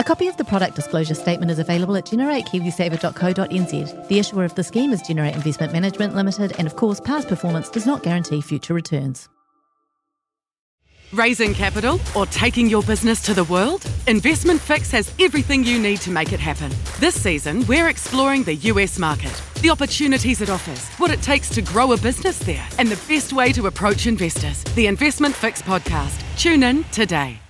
A copy of the product disclosure statement is available at generatekiwisaver.co.nz. The issuer of the scheme is Generate Investment Management Limited, and of course, past performance does not guarantee future returns. Raising capital or taking your business to the world? Investment Fix has everything you need to make it happen. This season, we're exploring the US market, the opportunities it offers, what it takes to grow a business there, and the best way to approach investors. The Investment Fix podcast. Tune in today.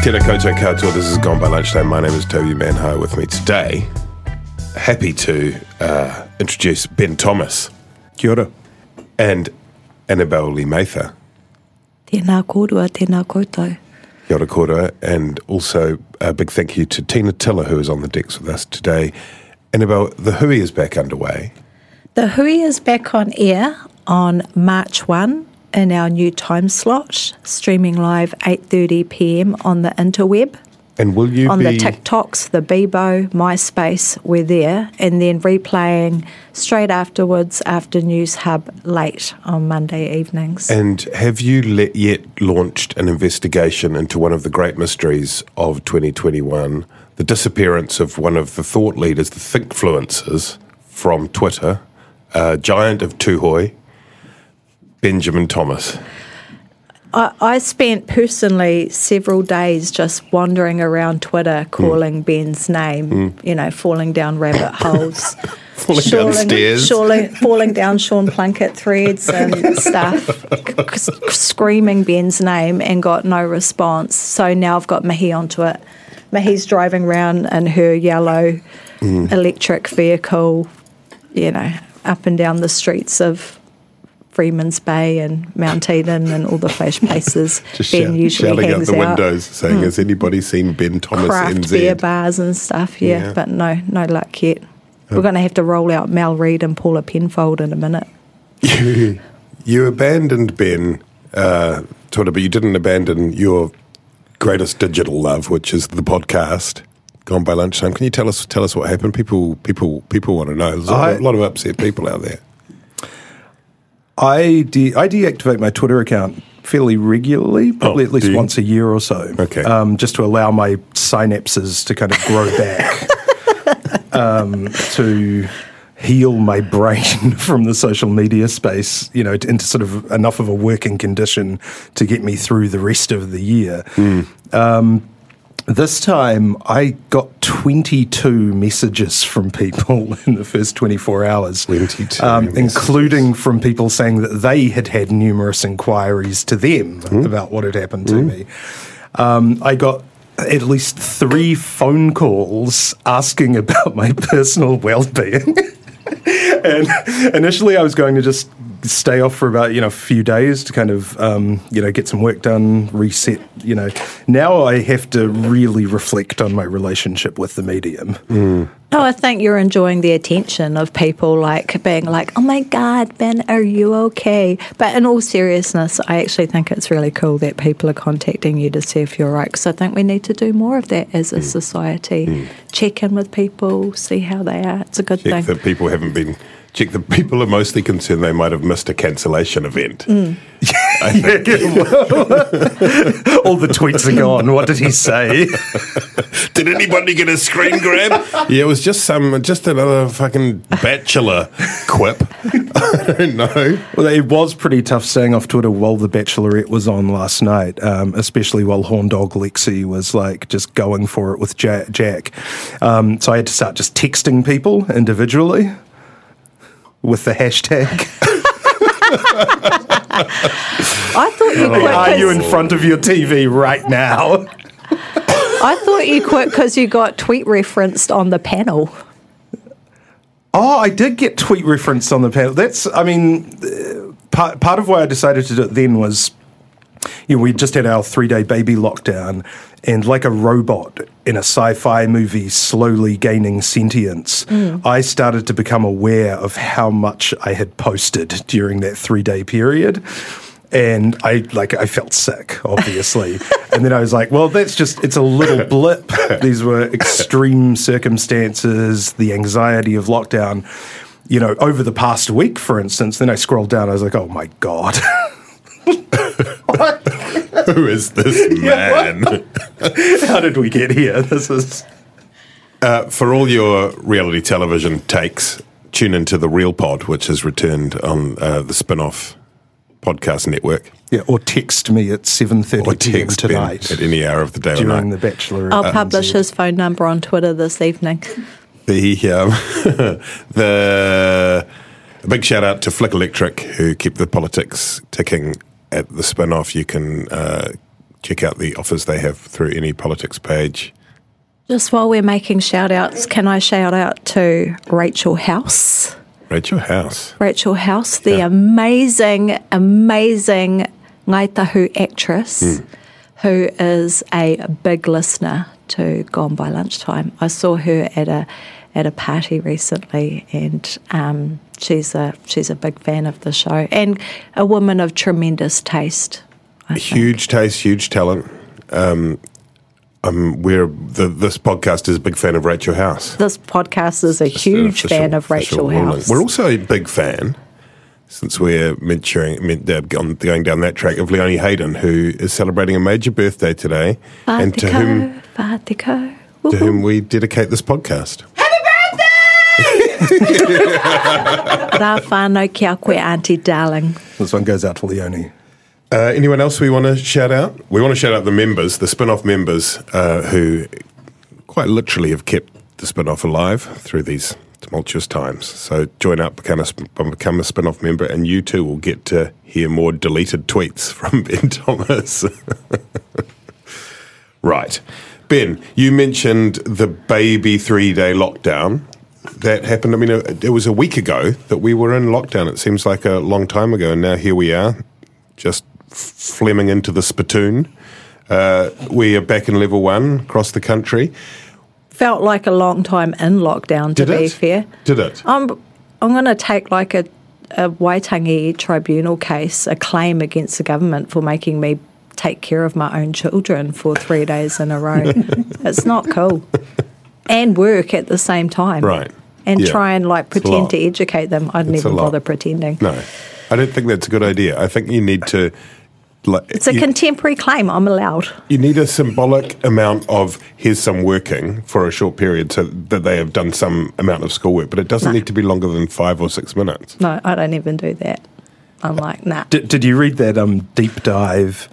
Tēnā koutou katoa, this is Gone by Lunchtime. My name is Toby Manhire with me today. Happy to uh, introduce Ben Thomas. Kia ora. And Annabelle Lee Mather. Tēnā kōrua, tēnā koutou. Kia ora kōrua. And also a big thank you to Tina Tiller, who is on the decks with us today. Annabelle, the Hui is back underway. The Hui is back on air on March 1 in our new time slot, streaming live 8:30 p.m. on the interweb. And will you on be the TikToks, the Bebo, MySpace, we're there, and then replaying straight afterwards after Newshub late on Monday evenings. And have you let yet launched an investigation into one of the great mysteries of 2021, the disappearance of one of the thought leaders, the thinkfluencers from Twitter, a giant of Tūhoe, Benjamin Thomas? I, I spent personally several days just wandering around Twitter calling hmm. Ben's name, hmm. you know, falling down rabbit holes. Falling down stairs. Falling, falling down Sean Plunket threads and stuff, c- screaming Ben's name and got no response. So now I've got Mahi onto it. Mahi's driving around in her yellow hmm. electric vehicle, you know, up and down the streets of Freeman's Bay and Mount Eden and all the flash places Just Ben shout- usually shouting out hangs the out. windows, saying, "Has anybody seen Ben Thomas Craft NZ?" beer bars and stuff, yeah, Yeah. Um, but no, no luck yet. We're going to have to roll out Mel Reid and Paula Penfold in a minute. You abandoned Ben uh, Twitter, but you didn't abandon your greatest digital love, which is the podcast. Gone by lunchtime. Can you tell us tell us what happened? People people people want to know. There's a I- lot of upset people out there. I de- I deactivate my Twitter account fairly regularly, probably Oh, at least you? once a year or so. Okay. Um, just to allow my synapses to kind of grow back, um, to heal my brain from the social media space, you know, into sort of enough of a working condition to get me through the rest of the year. Um, this time, I got 22 messages from people in the first 24 hours. 22 um, including from people saying that they had had numerous inquiries to them about what had happened to me. Um, I got at least three phone calls asking about my personal well-being. and initially, I was going to just stay off for about you know a few days to kind of um, you know get some work done, reset. You know, now I have to really reflect on my relationship with the medium. No, I think you're enjoying the attention of people like being like, oh my God, Ben, are you okay? But in all seriousness, I actually think it's really cool that people are contacting you to see if you're right. Because I think we need to do more of that as a mm. society. Mm. Check in with people, see how they are. It's a good Check thing. that people haven't been. Check the people are mostly concerned they might have missed a cancellation event. I think. All the tweets are gone. What did he say? Did anybody get a screen grab? yeah, it was just some, just another fucking bachelor quip. I don't know. Well, it was pretty tough staying off Twitter while The Bachelorette was on last night, um, especially while Horn Dog Lexi was like just going for it with Jack. Um, so I had to start just texting people individually with the hashtag. I thought you quit. Are you 'cause- in front of your TV right now? I thought you quit because you got tweet referenced on the panel. Oh, Oh, I did get tweet referenced on the panel. That's, I mean, uh, part, part of why I decided to do it then was, you know, we just had our three day baby lockdown, and like a robot in a sci fi movie slowly gaining sentience, hmm. I started to become aware of how much I had posted during that three day period. And I like I felt sick, obviously, and then I was like, "Well, that's just it's a little blip. These were extreme circumstances, the anxiety of lockdown. You know, over the past week, for instance." Then I scrolled down. I was like, "Oh my god, Who is this man? how did we get here? This is." Uh, for all your reality television takes, tune into the Real Pod, which has returned on uh, the spin off podcast network. Yeah, or text me at 7.30 Or thirty p.m. text Ben tonight at any hour of the day or during night. the Bachelor. I'll publish his phone number on Twitter this evening. The um, the a big shout out to Flick Electric who keep the politics ticking at the spin off. You can uh, check out the offers they have through any politics page. Just while we're making shout outs, can I shout out to Rachel House? Rachel House. Rachel House, the Yeah. amazing, amazing Ngai Tahu actress who is a big listener to Gone by Lunchtime. I saw her at a at a party recently, and um, she's a she's a big fan of the show and a woman of tremendous taste. Huge taste, huge talent. Um, um, we're the, this podcast is a big fan of Rachel House. This podcast is a Just huge official- fan of Rachel. House. We're also a big fan, since we're mentoring, men- uh, going down that track, of Leonie Hayden, who is celebrating a major birthday today, and to whom Vatico. to whom we dedicate this podcast. Rā whānau ki a koe, Auntie Darling. This one goes out to Leonie. Uh, anyone else we want to shout out? We want to shout out the members, the spin off members, uh, who quite literally have kept the spin off alive through these tumultuous times. So join up, become a, become a spin off member, and you too will get to hear more deleted tweets from Ben Thomas. right. Ben, you mentioned the baby three day lockdown. That happened. I mean, it was a week ago that we were in lockdown. It seems like a long time ago, and now here we are, just flemming into the spittoon. Uh, we are back in level one across the country. Felt like a long time in lockdown, to Did be it? fair. Did it? I'm, I'm going to take like a, a Waitangi tribunal case, a claim against the government for making me take care of my own children for three days in a row. it's not cool. And work at the same time. Right. And Yeah. try and like pretend to educate them. I'd It's a never bother pretending. No, I don't think that's a good idea. I think you need to. Like, It's a you, contemporary claim. I'm allowed. you need a symbolic amount of here's some working for a short period so that they have done some amount of schoolwork, but it doesn't No. need to be longer than five or six minutes. No, I don't even do that. I'm like, nah. Did, did you read that um, deep dive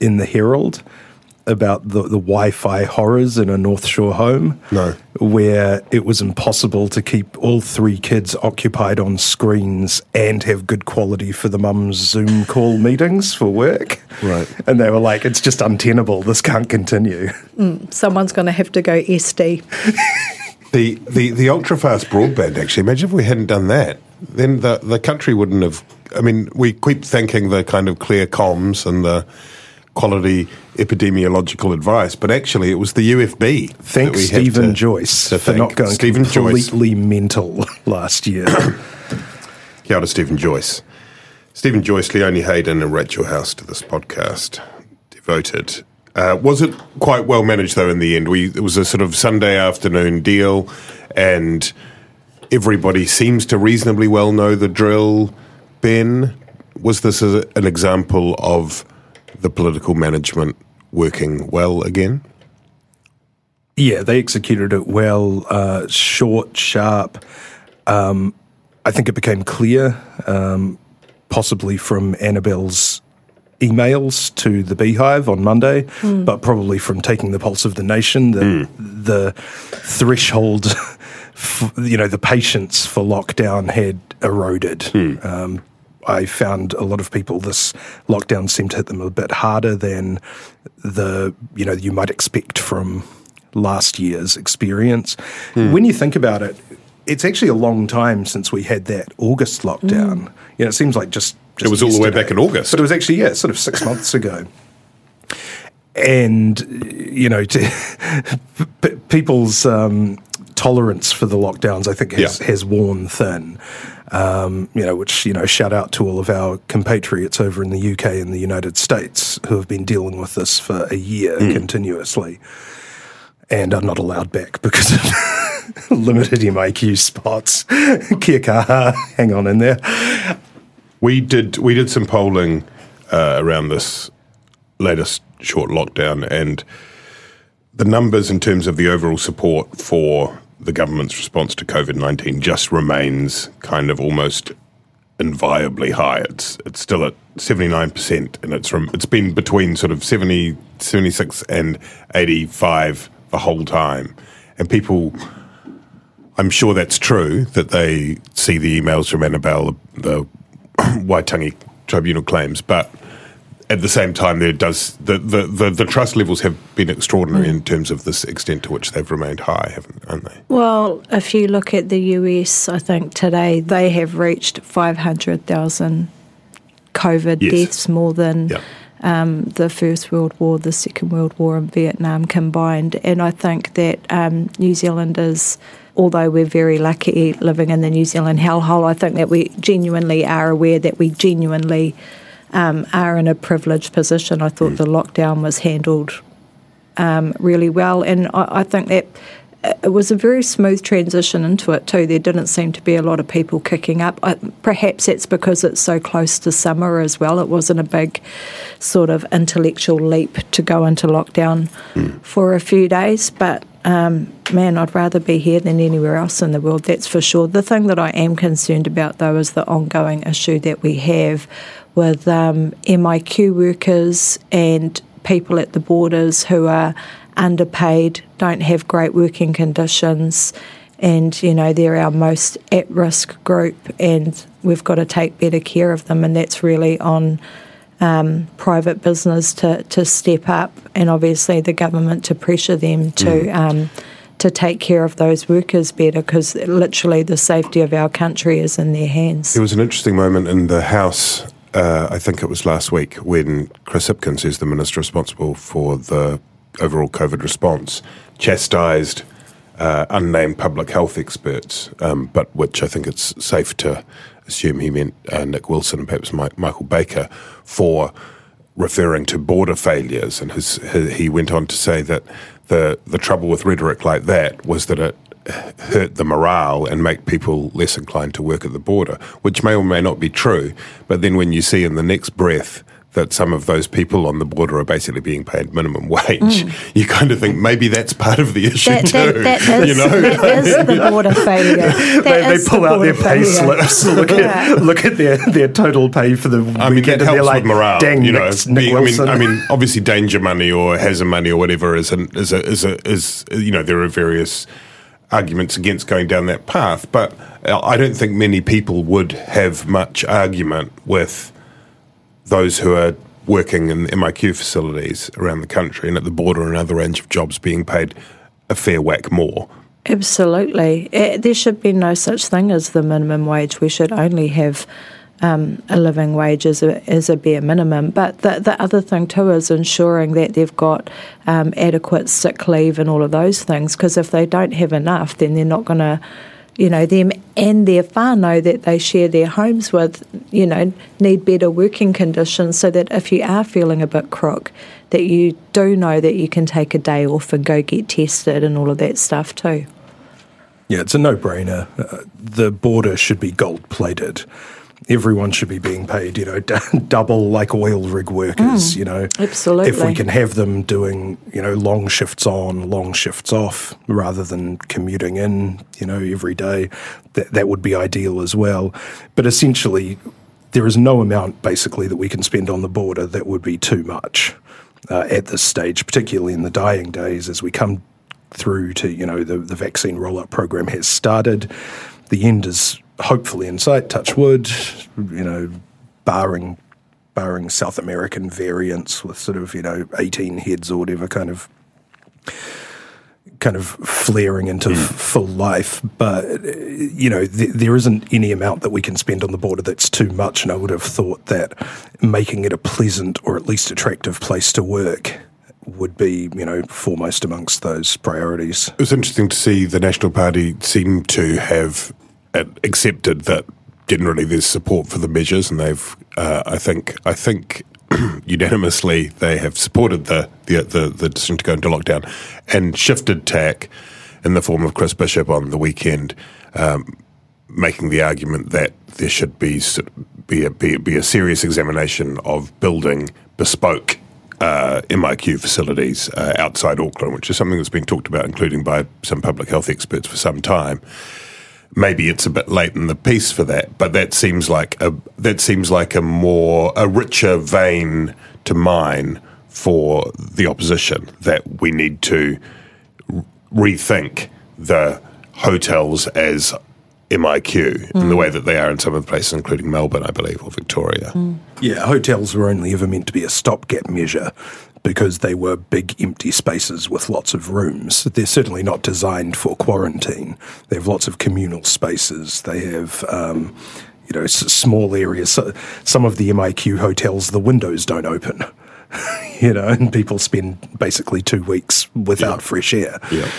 in the Herald about the, the Wi-Fi horrors in a North Shore home? No. Where it was impossible to keep all three kids occupied on screens and have good quality for the mum's Zoom call meetings for work. Right. And they were like, it's just untenable. This can't continue. Mm, someone's going to have to go SD. The, the, the ultra fast broadband, actually, imagine if we hadn't done that. Then the, the country wouldn't have. I mean, we keep thanking the kind of clear comms and the quality epidemiological advice, but actually it was the UFB. Thanks, Steven to- Joyce, to for not going Steven Joyce. completely mental last year. Kia ora, Steven Joyce. Steven Joyce, Leonie Hayden, and Rachel House to this podcast. Devoted. Uh, was it quite well managed though? In the end, we it was a sort of Sunday afternoon deal, and everybody seems to reasonably well know the drill. Ben, was this a, an example of the political management working well again? Yeah, they executed it well, uh, short, sharp. Um, I think it became clear, um, possibly from Annabelle's emails to the Beehive on Monday, but probably from taking the pulse of the nation, that the threshold, f- you know, the patience for lockdown had eroded. Um, I found a lot of people this lockdown seemed to hit them a bit harder than the you know you might expect from last year's experience. When you think about it, it's actually a long time since we had that August lockdown. You know, it seems like just, just It was all the way back in August. but it was actually yeah, sort of six months ago. And you know, to, people's um, tolerance for the lockdowns, I think, has, Yeah. has worn thin. Um, you know, which you know, shout out to all of our compatriots over in the UK and the United States who have been dealing with this for a year Hmm. continuously, and are not allowed back because of limited MIQ spots. Kia kaha, hang on in there. We did we did some polling uh, around this latest short lockdown, and the numbers in terms of the overall support for the government's response to COVID nineteen just remains kind of almost inviolably high. It's it's still at seventy nine percent, and it's from it's been between sort of 70, 76 and eighty five the whole time, and people. I'm sure that's true that they see the emails from Annabelle, the Waitangi Tribunal claims, but at the same time, there does the, the, the, the trust levels have been extraordinary in terms of this extent to which they've remained high, haven't aren't they? Well, if you look at the US, I think today they have reached 500,000 COVID Yes. deaths, more than Yeah. um, the First World War, the Second World War, and Vietnam combined. And I think that um, New Zealanders, although we're very lucky living in the New Zealand hellhole, I think that we genuinely are aware that we genuinely um, are in a privileged position. I thought the lockdown was handled um, really well, and I, I think that it was a very smooth transition into it too. There didn't seem to be a lot of people kicking up. I, perhaps it's because it's so close to summer as well. It wasn't a big sort of intellectual leap to go into lockdown for a few days, but. Um, man, I'd rather be here than anywhere else in the world, that's for sure. The thing that I am concerned about, though, is the ongoing issue that we have with um, MIQ workers and people at the borders who are underpaid, don't have great working conditions, and you know they're our most at-risk group, and we've got to take better care of them, and that's really on um, private business to, to step up, and obviously the government to pressure them to um, to take care of those workers better, because literally the safety of our country is in their hands. There was an interesting moment in the House, uh, I think it was last week, when Chris Hipkins, who's the minister responsible for the overall COVID response, chastised uh, unnamed public health experts, um, but which I think it's safe to assume he meant uh, Nick Wilson and perhaps Mike, Michael Baker for referring to border failures. And his, he he went on to say that the, the trouble with rhetoric like that was that it hurt the morale and make people less inclined to work at the border, which may or may not be true. But then when you see in the next breath that some of those people on the border are basically being paid minimum wage, mm. you kind of think maybe that's part of the issue That, too. that, that, is, you know? that is the border failure. They, they is the pull out their pay failure. slips, look at look at their, their total pay for the I mean, weekend, that and they're helps like, with morale. Dang, you know, Nick, Nick being- I mean, I mean, obviously, danger money or hazard money or whatever is an, is a, is a, is you know there are various arguments against going down that path, but uh, I don't think many people would have much argument with those who are working in MIQ facilities around the country and at the border and other range of jobs being paid a fair whack more. Absolutely. Eh, There should be no such thing as the minimum wage. We should only have um, a living wage is a, as a bare minimum. But the, the other thing too is ensuring that they've got um, adequate sick leave and all of those things. Because if they don't have enough, then they're not going to, you know, them and their whānau that they share their homes with, you know, need better working conditions so that if you are feeling a bit crook, that you do know that you can take a day off and go get tested and all of that stuff too. Yeah, it's a no-brainer. Uh, the border should be gold-plated. Everyone should be being paid, you know, d- double like oil rig workers. you know, absolutely. If we can have them doing, you know, long shifts on, long shifts off, rather than commuting in, you know, every day, that that would be ideal as well. But essentially, there is no amount basically that we can spend on the border that would be too much uh, at this stage, particularly in the dying days as we come through to, you know, the, the vaccine rollout program has started. The end is hopefully in sight, touch wood, you know, barring barring South American variants with sort of, you know, 18 heads or whatever kind of kind of flaring into hmm. f- full life. But, you know, th- there isn't any amount that we can spend on the border that's too much. And I would have thought that making it a pleasant or at least attractive place to work would be, you know, foremost amongst those priorities. It was interesting to see the National Party seem to have accepted that generally there's support for the measures, and they've, uh, I think, I think unanimously they have supported the, the the the decision to go into lockdown and shifted tack in the form of Chris Bishop on the weekend, um, making the argument that there should be be a, be, be a serious examination of building bespoke uh, MIQ facilities uh, outside Auckland, which is something that's been talked about, including by some public health experts for some time maybe it's a bit late in the piece for that, but that seems like a that seems like a more a richer vein to mine for the opposition that we need to rethink the hotels as MIQ mm. in the way that they are in some of the places, including Melbourne, I believe, or Victoria. Mm. Yeah, hotels were only ever meant to be a stopgap measure because they were big empty spaces with lots of rooms. They're certainly not designed for quarantine. They have lots of communal spaces. They have. Um, you know, small areas. Some of the MIQ hotels, the windows don't open. you know, and people spend basically two weeks without yeah. fresh air. Yeah.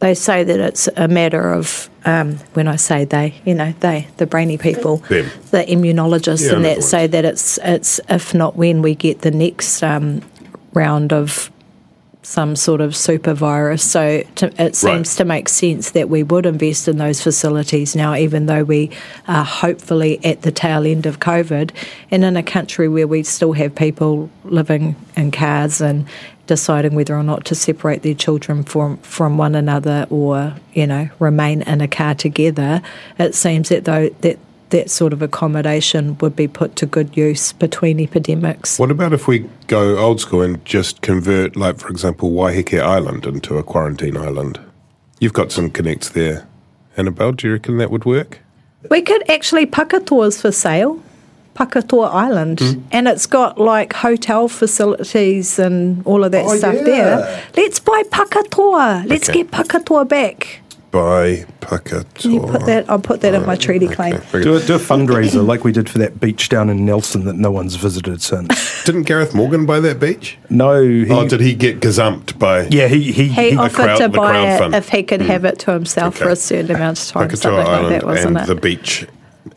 They say that it's a matter of um, when I say they, you know, they, the brainy people, Them. the immunologists, yeah, and that say that it's it's if not when we get the next um, round of some sort of super virus. So to, it seems right. to make sense that we would invest in those facilities now, even though we are hopefully at the tail end of COVID, and in a country where we still have people living in cars and deciding whether or not to separate their children from from one another or you know remain in a car together. It seems that though that that sort of accommodation would be put to good use between epidemics. What about if we go old school and just convert, like, for example, Waiheke Island into a quarantine island? You've got some connects there. Annabelle, do you reckon that would work? We could actually, Pakatoa's for sale. Pakatoa Island, mm. and it's got like hotel facilities and all of that oh, stuff yeah. there. Let's buy Pakatoa. Let's okay. get Pakatoa back by Pakatoa. You put that? I'll put that in my treaty claim. Do a, do a fundraiser like we did for that beach down in Nelson that no one's visited since. Didn't Gareth Morgan buy that beach? No. He, oh, did he get gazumped by? Yeah, he he, he, he offered crowd, to buy it fund. if he could mm. have it to himself okay. for a certain amount of time. Pakatoa something Island like that, wasn't and it? The beach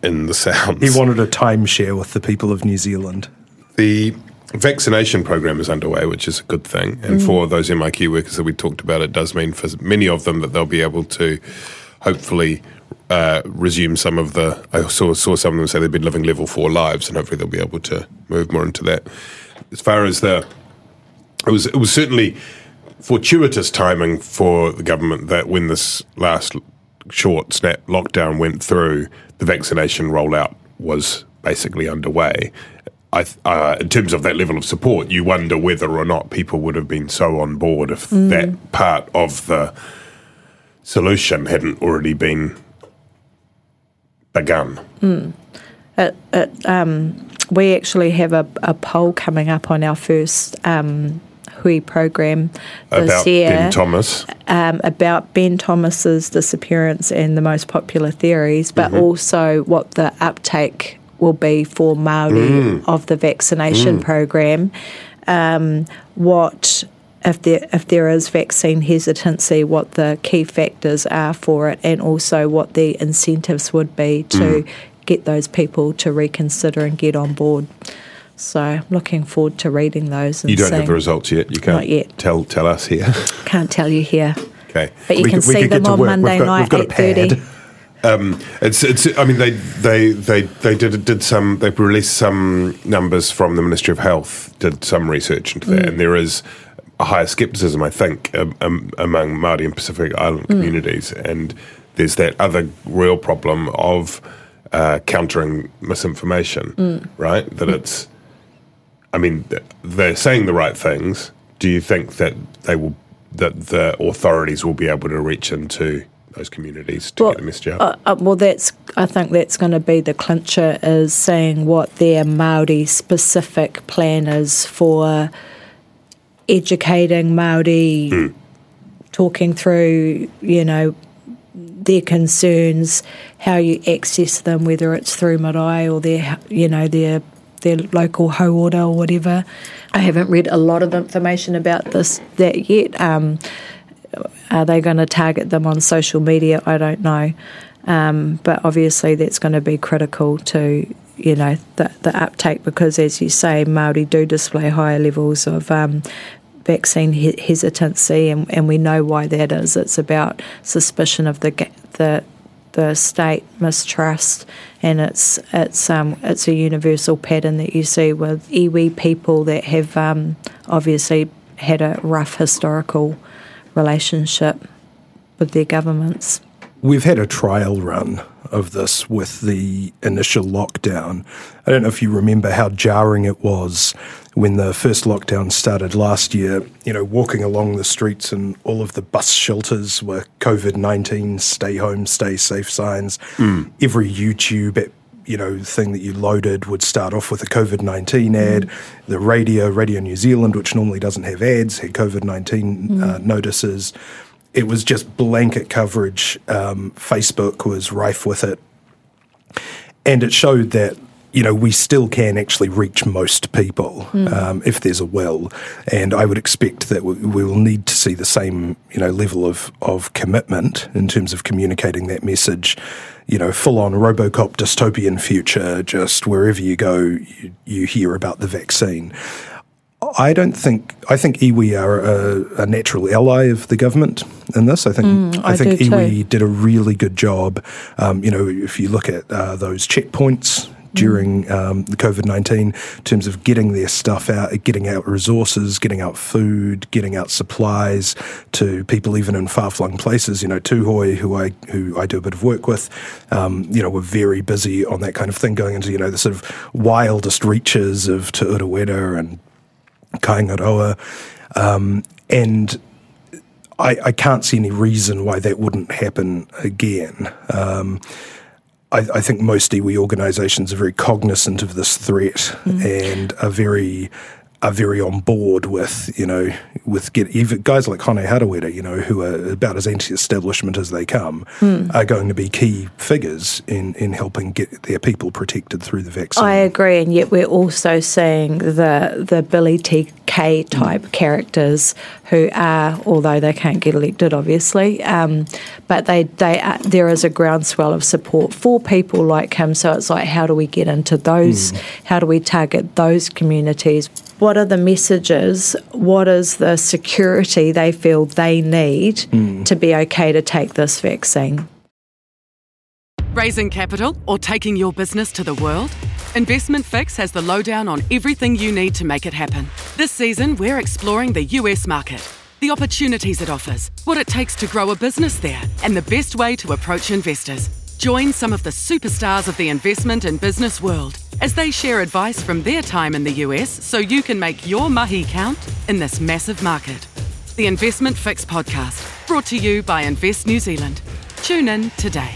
in the Sounds. He wanted a timeshare with the people of New Zealand. The vaccination program is underway, which is a good thing. And mm. for those MIQ workers that we talked about, it does mean for many of them that they'll be able to hopefully uh, resume some of the. I saw saw some of them say they've been living level four lives, and hopefully they'll be able to move more into that. As far as the, it was it was certainly fortuitous timing for the government that when this last short snap lockdown went through, the vaccination rollout was basically underway. I, uh, in terms of that level of support, you wonder whether or not people would have been so on board if mm. that part of the solution hadn't already been begun. Mm. It, it, um, we actually have a, a, poll coming up on our first um, Hui program this about year. Ben Thomas. Um, about Ben Thomas's disappearance and the most popular theories, but mm-hmm. also what the uptake will be for Maori mm. of the vaccination mm. program. Um, what if there if there is vaccine hesitancy, what the key factors are for it, and also what the incentives would be to mm. get those people to reconsider and get on board. So I'm looking forward to reading those. you don't have the results yet. You can't yet. tell tell us here. Can't tell you here. Okay, but you we can could, see them on Monday night at eight thirty. Um, it's, it's. I mean, they, they, they, they did did some. They released some numbers from the Ministry of Health. Did some research into that, mm. and there is a higher skepticism, I think, um, um, among Māori and Pacific Island mm. communities, and there's that other real problem of uh, countering misinformation, mm. right? That it's. I mean, they're saying the right things. Do you think that they will, that the authorities will be able to reach into those communities to well, get the message out? Uh, uh, well, that's I think that's going to be the clincher is seeing what their Maori specific plan is for educating Maori mm. talking through, you know, their concerns, how you access them, whether it's through marae or their, you know, their their local hauora or whatever. I haven't read a lot of information about this that yet. Um, are they going to target them on social media? I don't know. Um, but obviously, that's going to be critical to you know the, the uptake because, as you say, Maori do display higher levels of um, vaccine he- hesitancy, and, and we know why that is. It's about suspicion of the the the state mistrust, and it's it's um, it's a universal pattern that you see with iwi people that have um, obviously had a rough historical relationship with their governments. We've had a trial run of this with the initial lockdown. I don't know if you remember how jarring it was when the first lockdown started last year. You know, walking along the streets and all of the bus shelters were COVID 19, stay home, stay safe signs. Mm. Every YouTube you know thing that you loaded would start off with a COVID nineteen ad. Mm. The radio, Radio New Zealand, which normally doesn't have ads, had COVID nineteen mm. uh, notices it was just blanket coverage. Um, Facebook was rife with it. And it showed that, you know, we still can actually reach most people mm. um, if there's a will. And I would expect that we, we, will need to see the same, you know, level of, of commitment in terms of communicating that message. You know, full on Robocop dystopian future, just wherever you go, you, you hear about the vaccine. I don't think. I think iwi are a, a, natural ally of the government in this. I think. Mm, I, I, think iwi too. did a really good job. Um, you know, if you look at uh, those checkpoints during um, the COVID 19 in terms of getting their stuff out, getting out resources, getting out food, getting out supplies to people even in far flung places. You know, Tūhoe, who I who I do a bit of work with, um, you know, we're very busy on that kind of thing, going into, you know, the sort of wildest reaches of Te Urewera and Kaingaroa. Um, and I, I, can't see any reason why that wouldn't happen again. Um, I, I, think most iwi organisations are very cognizant of this threat mm. and are very are very on board with, you know, with get, even guys like Hone Harawira, you know, who are about as anti-establishment as they come, mm. are going to be key figures in, in helping get their people protected through the vaccine. I agree, and yet we're also seeing the the Billy TK type mm. characters who are, although they can't get elected, obviously, um, but they they are, there is a groundswell of support for people like him. So it's like, how do we get into those? Mm. How do we target those communities? What are the messages, what is the security they feel they need mm. to be okay to take this vaccine. Raising capital or taking your business to the world? Investment Fix has the lowdown on everything you need to make it happen. This season, we're exploring the US market, the opportunities it offers, what it takes to grow a business there, and the best way to approach investors. Join some of the superstars of the investment and business world as they share advice from their time in the US so you can make your mahi count in this massive market. The Investment Fix podcast, brought to you by Invest New Zealand. Tune in today.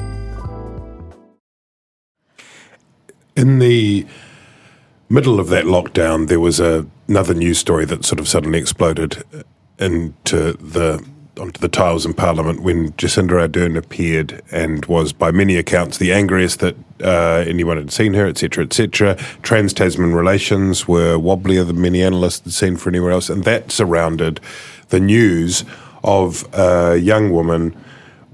In the middle of that lockdown, there was a, another news story that sort of suddenly exploded into the onto the tiles in Parliament when Jacinda Ardern appeared and was, by many accounts, the angriest that uh, anyone had seen her, etc., etc. Trans Tasman relations were wobblier than many analysts had seen for anywhere else, and that surrounded the news of a young woman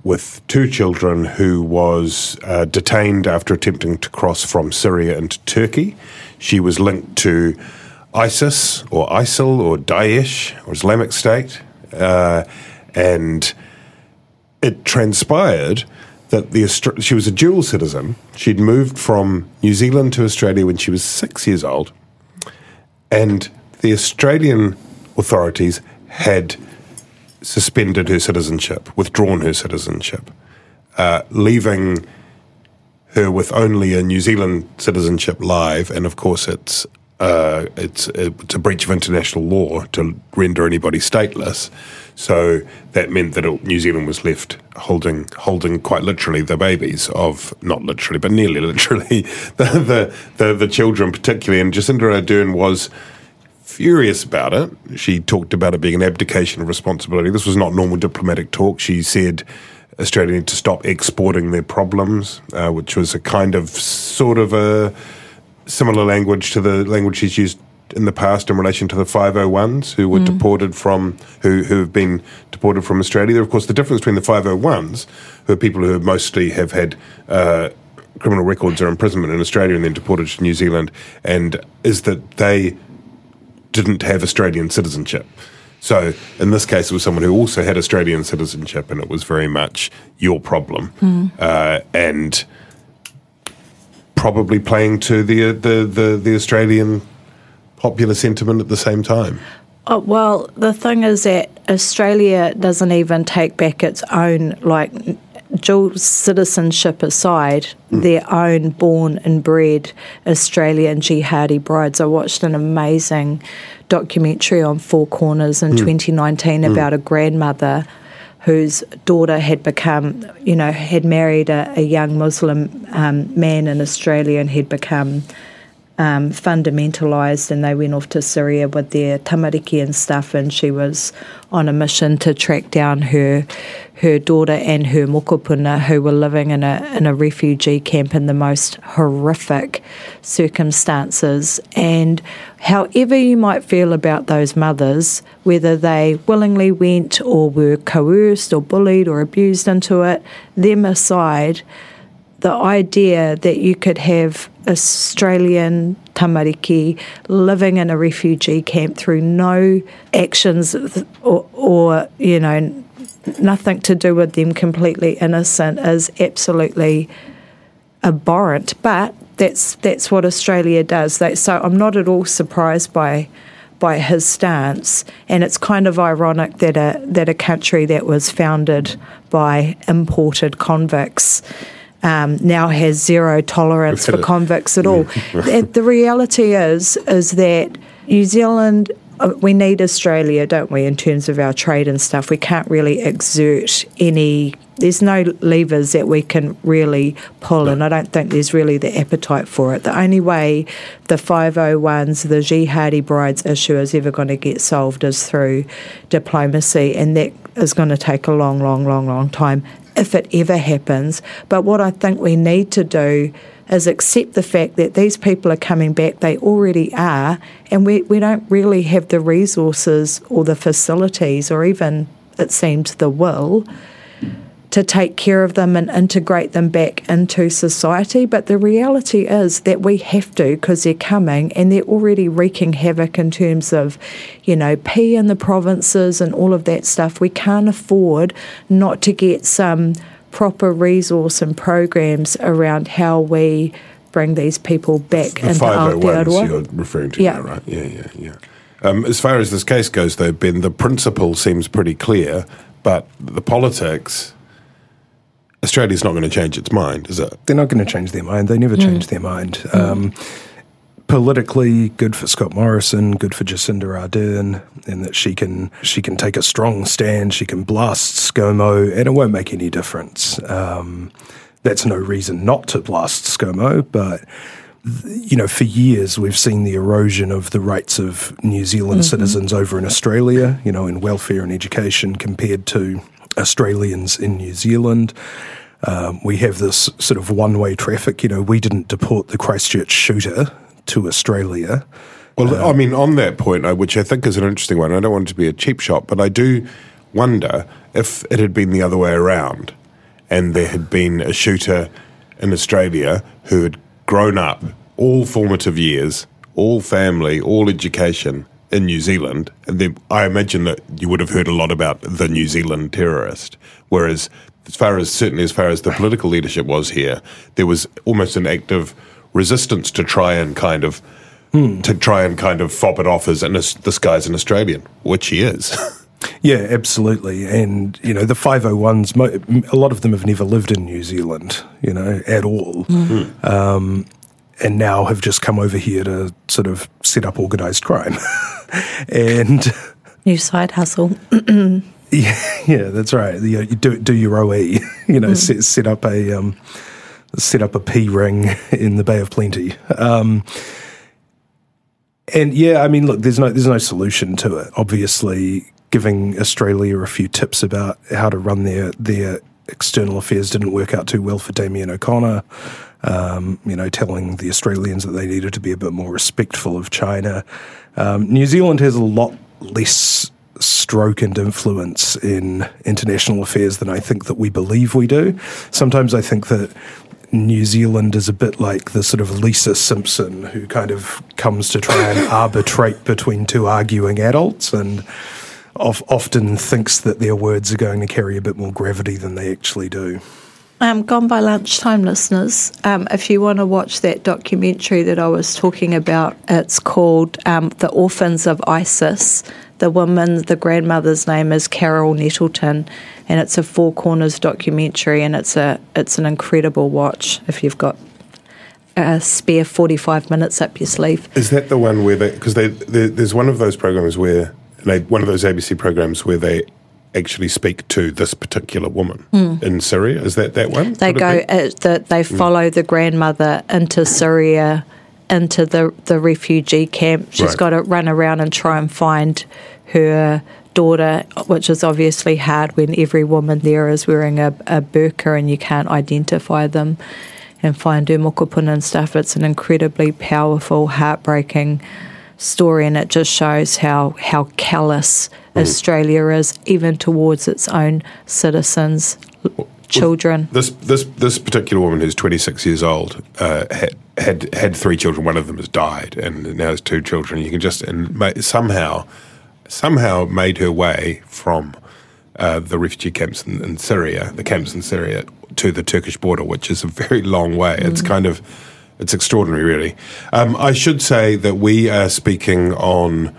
with two children who was uh, detained after attempting to cross from Syria into Turkey. She was linked to ISIS or ISIL or Daesh or Islamic State. Uh, and it transpired that the she was a dual citizen. She'd moved from New Zealand to Australia when she was six years old, and the Australian authorities had suspended her citizenship, withdrawn her citizenship. uh, leaving her with only a New Zealand citizenship live, and of course it's uh, it's it's a breach of international law to render anybody stateless. So that meant that New Zealand was left holding holding quite literally the babies of not literally but nearly literally the the the, the children particularly. And Jacinda Ardern was furious about it. She talked about it being an abdication of responsibility. This was not normal diplomatic talk. She said. Australia need to stop exporting their problems, uh, which was a kind of sort of a similar language to the language she's used in the past in relation to the 501s who were mm. deported from who who have been deported from Australia. Of course, the difference between the 501s, who are people who mostly have had uh, criminal records or imprisonment in Australia and then deported to New Zealand, and is that they didn't have Australian citizenship. So in this case, it was someone who also had Australian citizenship, and it was very much your problem. Mm. Uh, and probably playing to the, the, the, the Australian popular sentiment at the same time. Oh, well, the thing is that Australia doesn't even take back its own, like, dual citizenship aside, mm. their own born and bred Australian jihadi brides. I watched an amazing documentary on Four Corners in mm. 2019 mm. about a grandmother whose daughter had become, you know, had married a, a young Muslim um, man in Australia and had become um, fundamentalised and they went off to Syria with their tamariki and stuff and she was on a mission to track down her her daughter and her mokopuna who were living in a in a refugee camp in the most horrific circumstances. And however you might feel about those mothers whether they willingly went or were coerced or bullied or abused into it them aside the idea that you could have Australian tamariki living in a refugee camp through no actions or, or, you know, nothing to do with them completely innocent is absolutely abhorrent. But that's that's what Australia does. They, so I'm not at all surprised by by his stance, and it's kind of ironic that a that a country that was founded by imported convicts um, now has zero tolerance for convicts at all. the, reality is is that New Zealand Uh, we need Australia, don't we, in terms of our trade and stuff. We can't really exert any, there's no levers that we can really pull, no. and I don't think there's really the appetite for it. The only way the 501s, the jihadi brides issue is ever going to get solved is through diplomacy, and that is going to take a long, long, long, long time if it ever happens. But what I think we need to do is accept the fact that these people are coming back, they already are, and we, we don't really have the resources or the facilities or even, it seems, the will to take care of them and integrate them back into society. But the reality is that we have to because they're coming and they're already wreaking havoc in terms of, you know, pee in the provinces and all of that stuff. We can't afford not to get some proper resource and programs around how we bring these people back the into Aotearoa. you're referring to, yeah. right? Yeah, yeah, yeah. Um, as far as this case goes, though, Ben, the principle seems pretty clear, but the politics Australia's not going to change its mind, is it? They're not going to change their mind. They never mm. change their mind. Mm. Um, politically, good for Scott Morrison, good for Jacinda Ardern, in that she can she can take a strong stand. She can blast ScoMo, and it won't make any difference. Um, that's no reason not to blast ScoMo, but you know, for years we've seen the erosion of the rights of New Zealand mm-hmm. citizens over in Australia, you know, in welfare and education compared to Australians in New Zealand. Um, we have this sort of one way traffic. You know, we didn't deport the Christchurch shooter to Australia. Well, um, I mean, on that point, uh, which I think is an interesting one, I don't want it to be a cheap shot, but I do wonder if it had been the other way around and there had been a shooter in Australia who had grown up all formative years, all family, all education in New Zealand, and then I imagine that you would have heard a lot about the New Zealand terrorist. Whereas, as far as certainly as far as the political leadership was here, there was almost an active resistance to try and kind of hmm. to try and kind of fob it off as and this, this guy's an Australian, which he is. Yeah, absolutely. And, you know, the 501s, a lot of them have never lived in New Zealand, you know, at all. Um, and now have just come over here to sort of set up organised crime. and New side hustle. yeah, yeah, that's right. You, you do do your OE, you know, set, set up a um, set up a P ring in the Bay of Plenty. Um, and yeah, I mean, look, there's no there's no solution to it. Obviously, giving Australia a few tips about how to run their their external affairs didn't work out too well for Damien O'Connor. Um, you know, telling the Australians that they needed to be a bit more respectful of China. Um, New Zealand has a lot less stroke and influence in international affairs than I think that we believe we do. Sometimes I think that New Zealand is a bit like the sort of Lisa Simpson who kind of comes to try and arbitrate between two arguing adults and of, often thinks that their words are going to carry a bit more gravity than they actually do. Um, gone by lunchtime, listeners. Um, if you want to watch that documentary that I was talking about, it's called um, The Orphans of ISIS. The woman, the grandmother's name is Carol Nettleton, and it's a Four Corners documentary, and it's a it's an incredible watch if you've got a spare forty five minutes up your sleeve. Is that the one where they? Because there's one of those programs where one of those ABC programs where they actually speak to this particular woman in Syria. Is that that one? They go, uh, the, they follow the grandmother into Syria, into the, the refugee camp. She's Right. got to run around and try and find her daughter, which is obviously hard when every woman there is wearing a, a burqa and you can't identify them and find her mokopuna and stuff. It's an incredibly powerful, heartbreaking story and it just shows how, how callous Australia is, even towards its own citizens, children. This this this particular woman who's 26 years old uh, had had had three children. One of them has died, and now has two children. You can just and somehow somehow made her way from uh, the refugee camps in, in Syria, the camps in Syria, to the Turkish border, which is a very long way. It's kind of it's extraordinary, really. Um, I should say that we are speaking on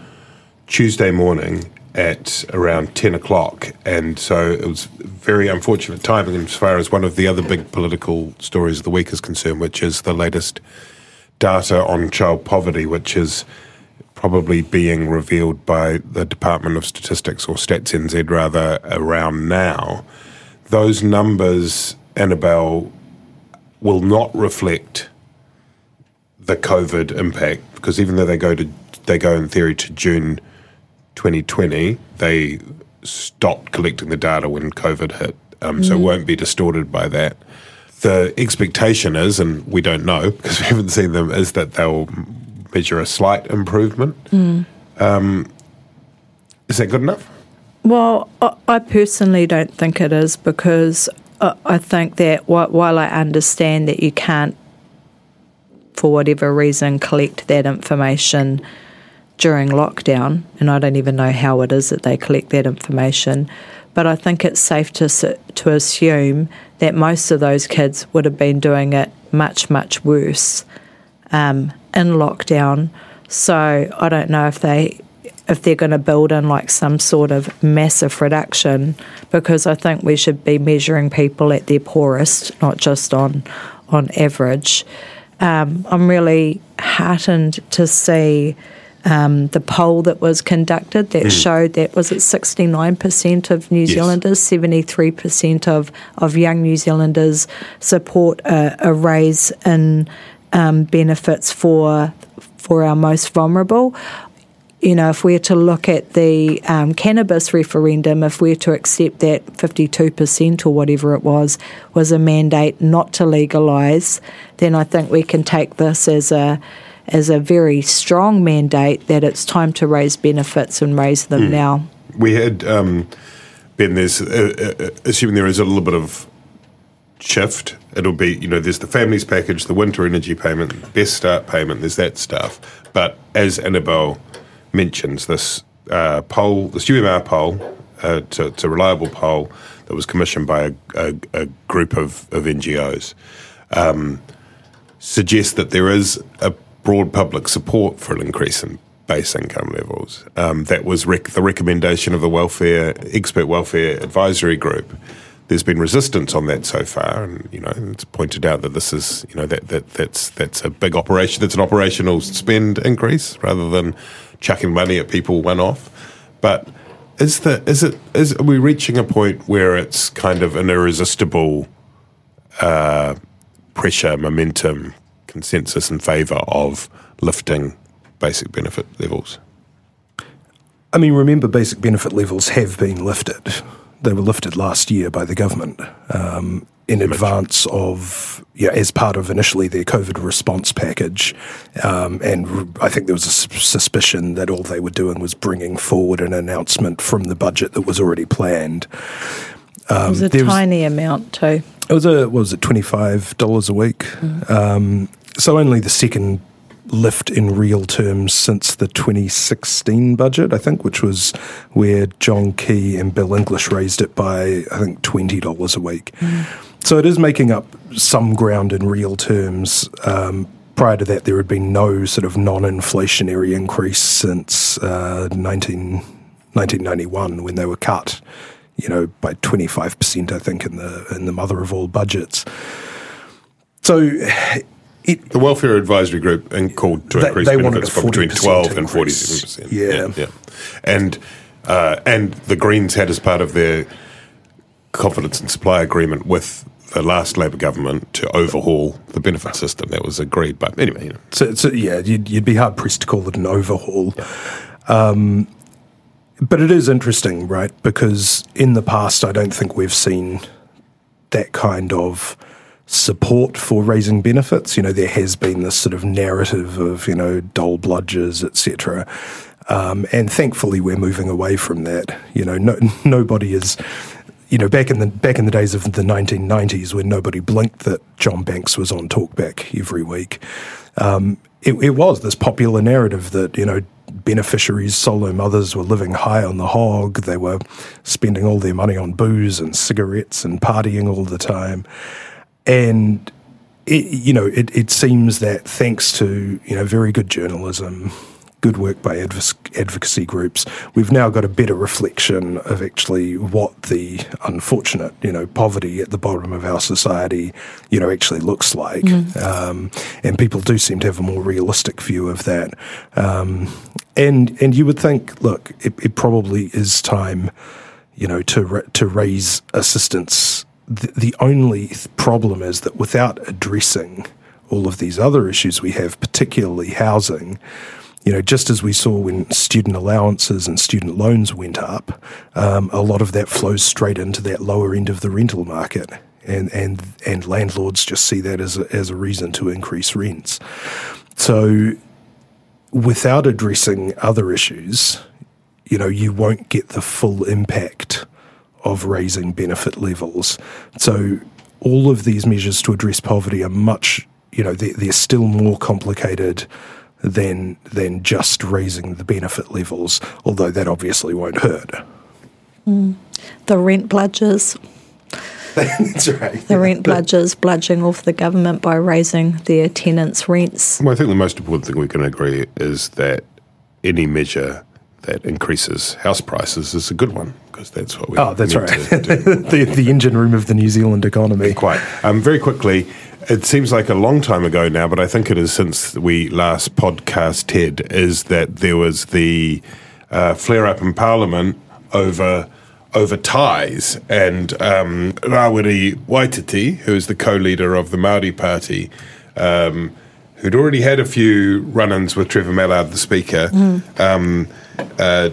Tuesday morning at around 10 o'clock. And so it was very unfortunate timing as far as one of the other big political stories of the week is concerned, which is the latest data on child poverty, which is probably being revealed by the Department of Statistics or Stats NZ rather around now. Those numbers, Annabelle, will not reflect the COVID impact because even though they go to they go in theory to June 2020, they stopped collecting the data when COVID hit, um, so it won't be distorted by that. The expectation is, and we don't know because we haven't seen them, is that they'll measure a slight improvement. Um, is that good enough? Well, I- I personally don't think it is because I think that while I understand that you can't, for whatever reason, collect that information during lockdown, and I don't even know how it is that they collect that information, but I think it's safe to to assume that most of those kids would have been doing it much much worse um, in lockdown. So I don't know if they if they're going to build in like some sort of massive reduction because I think we should be measuring people at their poorest, not just on on average. Um, I'm really heartened to see um, the poll that was conducted that showed that was it 69% of New Yes. Zealanders, 73% of, of young New Zealanders support a, a raise in um, benefits for for our most vulnerable. You know, if we're to look at the um, cannabis referendum, if we're to accept that 52% or whatever it was was a mandate not to legalise, then I think we can take this as a as a very strong mandate that it's time to raise benefits and raise them now. We had um, Ben. There's uh, uh, assuming there is a little bit of shift. It'll be you know there's the families package, the winter energy payment, best start payment. There's that stuff. But as Annabelle mentions, this uh, poll, this UMR poll, uh, a, a reliable poll that was commissioned by a, a, a group of, of NGOs. Um, suggests that there is a broad public support for an increase in base income levels. Um, that was rec- the recommendation of the welfare expert welfare advisory group. There's been resistance on that so far, and you know it's pointed out that this is you know that, that that's that's a big operation. That's an operational spend increase rather than chucking money at people one off. But is the is it is are we reaching a point where it's kind of an irresistible uh, pressure, momentum, consensus in favour of lifting basic benefit levels? I mean, remember, basic benefit levels have been lifted. They were lifted last year by the government um, in advance of, yeah, as part of initially their COVID response package. Um, and I think there was a suspicion that all they were doing was bringing forward an announcement from the budget that was already planned. Um, it was a tiny was, amount too. It was a what was it twenty five dollars a week. Mm. Um, so only the second lift in real terms since the 2016 budget, I think, which was where John Key and Bill English raised it by, I think, $20 a week. Mm. So it is making up some ground in real terms. Um, prior to that, there had been no sort of non inflationary increase since uh, 19, 1991 when they were cut. You know, by twenty five percent, I think, in the in the mother of all budgets. So it, the welfare advisory group called to increase they benefits from between twelve and forty seven percent. Yeah, yeah, and uh, and the Greens had as part of their confidence and supply agreement with the last Labor government to overhaul the benefit system. That was agreed, but anyway, you know. so, so yeah, you'd, you'd, be hard pressed to call it an overhaul. Yeah. Um, but it is interesting, right? Because in the past, I don't think we've seen that kind of support for raising benefits. You know, there has been this sort of narrative of, you know, dole bludgers, etc. Um, and thankfully, we're moving away from that. You know, no, nobody is. You know, back in the back in the days of the 1990s, when nobody blinked that John Banks was on Talkback every week, um, it, it was this popular narrative that you know beneficiaries, solo mothers, were living high on the hog. They were spending all their money on booze and cigarettes and partying all the time and it, you know, it, it seems that thanks to you know very good journalism, good work by advocacy groups, we've now got a better reflection of actually what the unfortunate, you know, poverty at the bottom of our society, you know, actually looks like. Mm. Um, and people do seem to have a more realistic view of that. Um, and and you would think, look, it, it probably is time, you know, to to raise assistance the, only problem is that without addressing all of these other issues we have, particularly housing, you know, just as we saw when student allowances and student loans went up, um, a lot of that flows straight into that lower end of the rental market. And, and, and landlords just see that as a, as a reason to increase rents. So, without addressing other issues, you know, you won't get the full impact of raising benefit levels. So all of these measures to address poverty are much, you know, they're, they're still more complicated than than just raising the benefit levels, although that obviously won't hurt. Mm. The rent bludgers. That's right. The yeah. rent bludgers bludging off the government by raising their tenants' rents. Well, I think the most important thing we can agree is that any measure that increases house prices is a good one because that's what we. Oh, that's right. the, the engine room of the New Zealand economy. Quite. Um, very quickly, it seems like a long time ago now, but I think it is since we last podcasted. Is that there was the uh, flare up in Parliament over over ties and um, Rawiri Waititi, who is the co-leader of the Maori Party. Um, who'd already had a few run-ins with Trevor Mallard, the Speaker, mm. um, uh,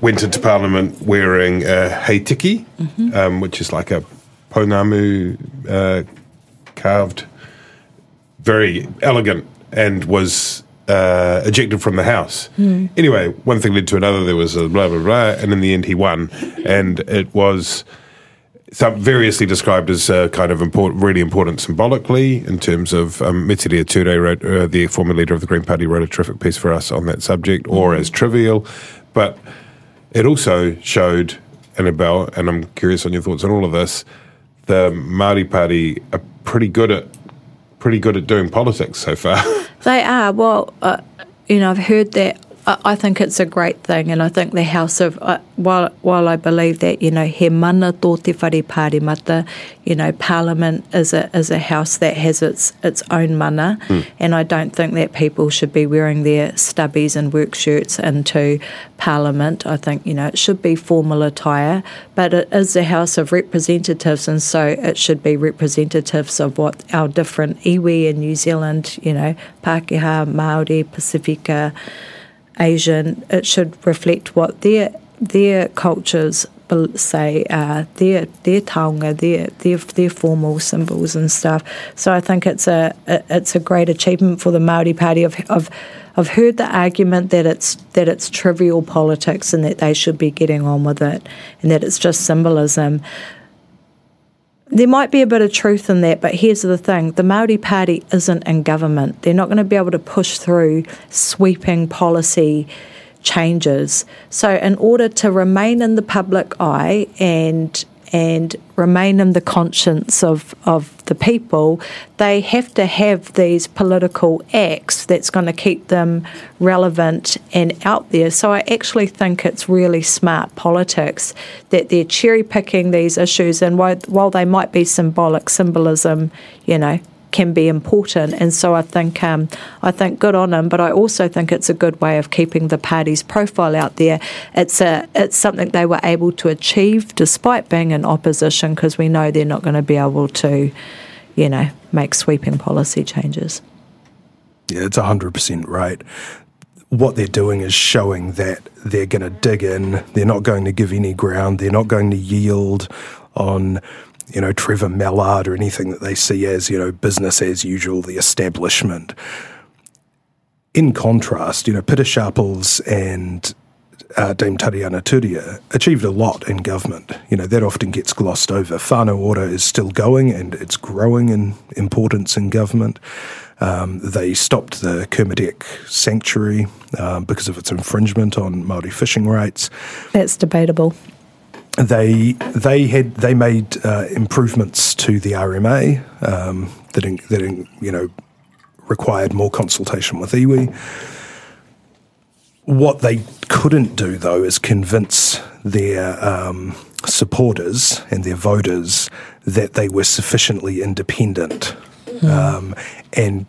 went into Parliament wearing a heitiki, mm-hmm. um, which is like a pounamu uh, carved, very elegant, and was uh, ejected from the House. Mm. Anyway, one thing led to another. There was a blah blah blah, and in the end, he won, and it was. Some variously described as uh, kind of important, really important symbolically in terms of um, Metiria Turei, wrote, uh, the former leader of the Green Party, wrote a terrific piece for us on that subject, or mm. as trivial, but it also showed, Annabelle, and I'm curious on your thoughts on all of this, the Māori Party are pretty good at pretty good at doing politics so far. They are. Well, uh, you know, I've heard that. I, think it's a great thing, and I think the House of uh, while while I believe that you know he mana tō te whare pāremata, you know, Parliament is a is a house that has its its own mana, mm. and I don't think that people should be wearing their stubbies and work shirts into Parliament. I think you know it should be formal attire, but it is the House of Representatives, and so it should be representatives of what our different iwi in New Zealand, you know, Pākehā, Maori, Pacifica. Asian, it should reflect what their their cultures say, uh, their their taonga, their their their formal symbols and stuff. So I think it's a, a it's a great achievement for the Maori Party. I've, I've I've heard the argument that it's that it's trivial politics and that they should be getting on with it, and that it's just symbolism. There might be a bit of truth in that, but here's the thing the Maori Party isn't in government. They're not going to be able to push through sweeping policy changes. So, in order to remain in the public eye and and remain in the conscience of, of the people, they have to have these political acts that's going to keep them relevant and out there. So I actually think it's really smart politics that they're cherry picking these issues, and while, while they might be symbolic, symbolism, you know, can be important. And so I think um, I think good on them, but I also think it's a good way of keeping the party's profile out there. It's a it's something they were able to achieve despite being in opposition because we know they're not going to be able to, you know, make sweeping policy changes. Yeah, it's hundred percent right. What they're doing is showing that they're going to dig in. They're not going to give any ground. They're not going to yield on you know, Trevor Mallard or anything that they see as, you know, business as usual, the establishment. In contrast, you know, Peter Sharples and uh, Dame Tariana Turia achieved a lot in government. You know, that often gets glossed over. Whānau Ora is still going and it's growing in importance in government. Um, they stopped the Kermadec sanctuary um, because of its infringement on Maori fishing rights. That's debatable they they had they made uh, improvements to the RMA um, that in, that in, you know required more consultation with iwi. What they couldn't do though is convince their um, supporters and their voters that they were sufficiently independent, mm. um, and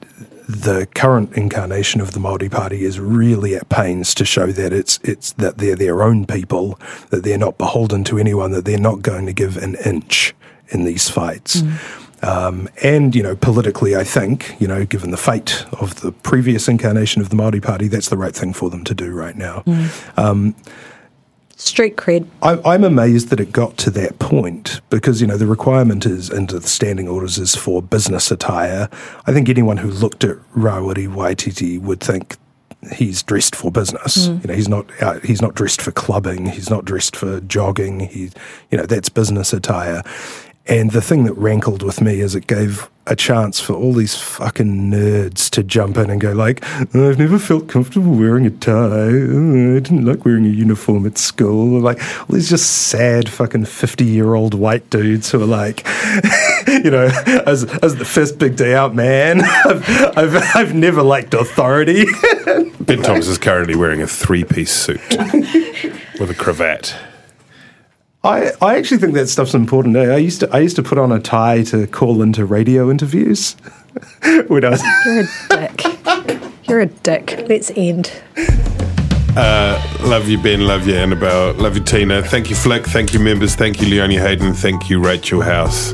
the current incarnation of the Maori Party is really at pains to show that it's it's that they're their own people, that they're not beholden to anyone, that they're not going to give an inch in these fights. Mm. Um, and you know, politically, I think you know, given the fate of the previous incarnation of the Maori Party, that's the right thing for them to do right now. Mm. Um, street cred. I, am amazed that it got to that point because you know the requirement is into the standing orders is for business attire. I think anyone who looked at Rawiri Waititi would think he's dressed for business. Mm. You know, he's not uh, he's not dressed for clubbing. He's not dressed for jogging. He, you know, that's business attire. And the thing that rankled with me is it gave a chance for all these fucking nerds to jump in and go like, I've never felt comfortable wearing a tie. I didn't like wearing a uniform at school. Like all these just sad fucking fifty year old white dudes who are like, you know, as as the first big day out, man, I've I've, I've never liked authority. ben Thomas is currently wearing a three piece suit with a cravat. I, I actually think that stuff's important. I used to I used to put on a tie to call into radio interviews when I was. You're a dick. You're a dick. Let's end. Uh, love you, Ben. Love you, Annabelle. Love you, Tina. Thank you, Flick. Thank you, members. Thank you, Leonie Hayden. Thank you, Rachel House.